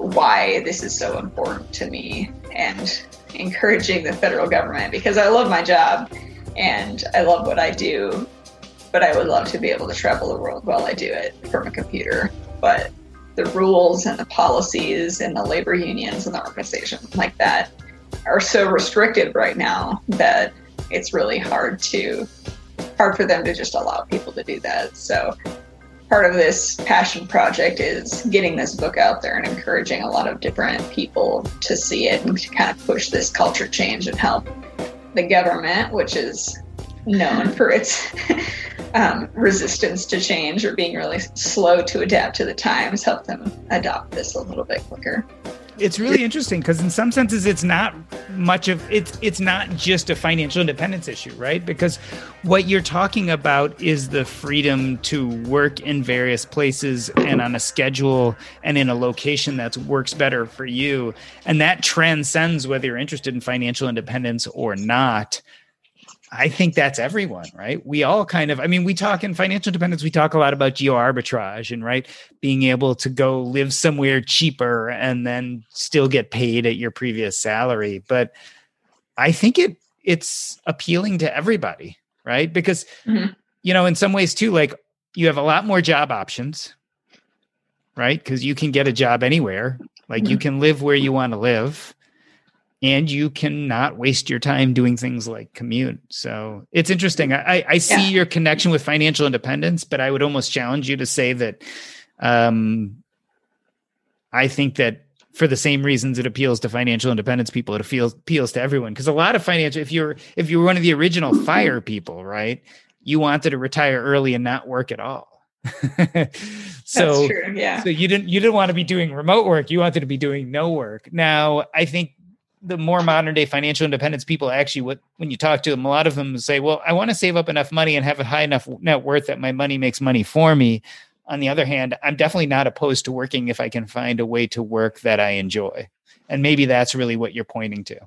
why this is so important to me and encouraging the federal government because I love my job and I love what I do, but I would love to be able to travel the world while I do it from a computer. But the rules and the policies and the labor unions and the organizations like that are so restricted right now that it's really hard to hard for them to just allow people to do that. So part of this passion project is getting this book out there and encouraging a lot of different people to see it and to kind of push this culture change and help the government, which is known for its um, resistance to change or being really slow to adapt to the times, help them adopt this a little bit quicker it's really interesting because in some senses it's not much of it's it's not just a financial independence issue right? Because what you're talking about is the freedom to work in various places and on a schedule and in a location that works better for you. And that transcends whether you're interested in financial independence or not I think that's everyone, right? We all kind of, I mean, we talk in financial independence, we talk a lot about geo arbitrage and, right, being able to go live somewhere cheaper and then still get paid at your previous salary. But I think it, it's appealing to everybody, right? Because, mm-hmm. you know, in some ways too, like you have a lot more job options, right? Because you can get a job anywhere, like mm-hmm. you can live where you want to live and you cannot waste your time doing things like commute. So it's interesting. I, I see yeah. your connection with financial independence, but I would almost challenge you to say that um, I think that for the same reasons it appeals to financial independence people, it appeals appeals to everyone. Because a lot of financial, if you're if you were one of the original fire people, right, you wanted to retire early and not work at all. so yeah. So you didn't you didn't want to be doing remote work. You wanted to be doing no work. Now I think the more modern day financial independence people actually what when you talk to them a lot of them say well i want to save up enough money and have a high enough net worth that my money makes money for me. On the other hand i'm definitely not opposed to working if i can find a way to work that i enjoy. And maybe that's really what you're pointing to.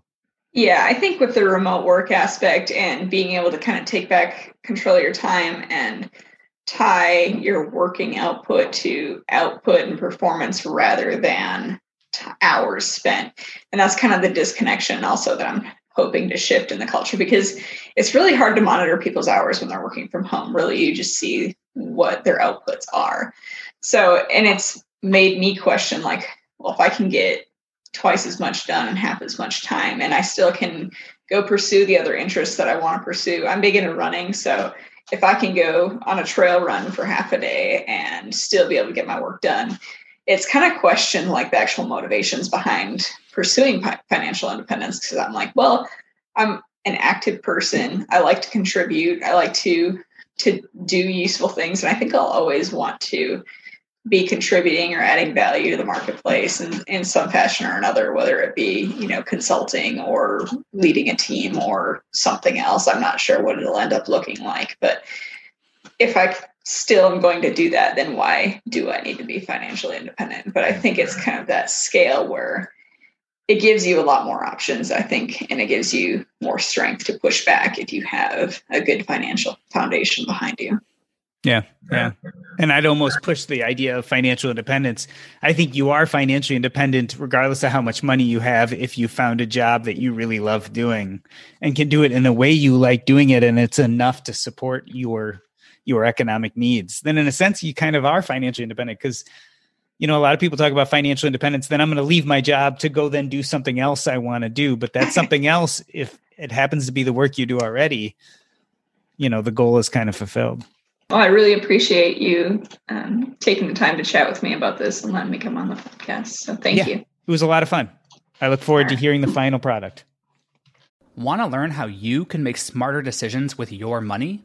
Yeah i think with the remote work aspect and being able to kind of take back control of your time and tie your working output to output and performance rather than hours spent. And that's kind of the disconnection also that I'm hoping to shift in the culture because it's really hard to monitor people's hours when they're working from home. Really, you just see what their outputs are. So, and it's made me question like, well, if I can get twice as much done in half as much time and I still can go pursue the other interests that I want to pursue. I'm big into running. So if I can go on a trail run for half a day and still be able to get my work done, it's kind of question like the actual motivations behind pursuing financial independence because I'm like, well, I'm an active person. I like to contribute. I like to to do useful things, and I think I'll always want to be contributing or adding value to the marketplace in, in some fashion or another, whether it be, you know, consulting or leading a team or something else. I'm not sure what it'll end up looking like. But if I still am going to do that, then why do I need to be financially independent? But I think it's kind of that scale where it gives you a lot more options, I think, and it gives you more strength to push back if you have a good financial foundation behind you. Yeah, yeah. And I'd almost push the idea of financial independence. I think you are financially independent regardless of how much money you have if you found a job that you really love doing and can do it in the way you like doing it and it's enough to support your your economic needs, then in a sense you kind of are financially independent because you know a lot of people talk about financial independence then i'm going to leave my job to go then do something else i want to do. But that's something else if it happens to be the work you do already you know the goal is kind of fulfilled. Well i really appreciate you um, taking the time to chat with me about this and letting me come on the podcast so thank yeah, you. it was a lot of fun. I look forward to hearing the final product. Want to learn how you can make smarter decisions with your money?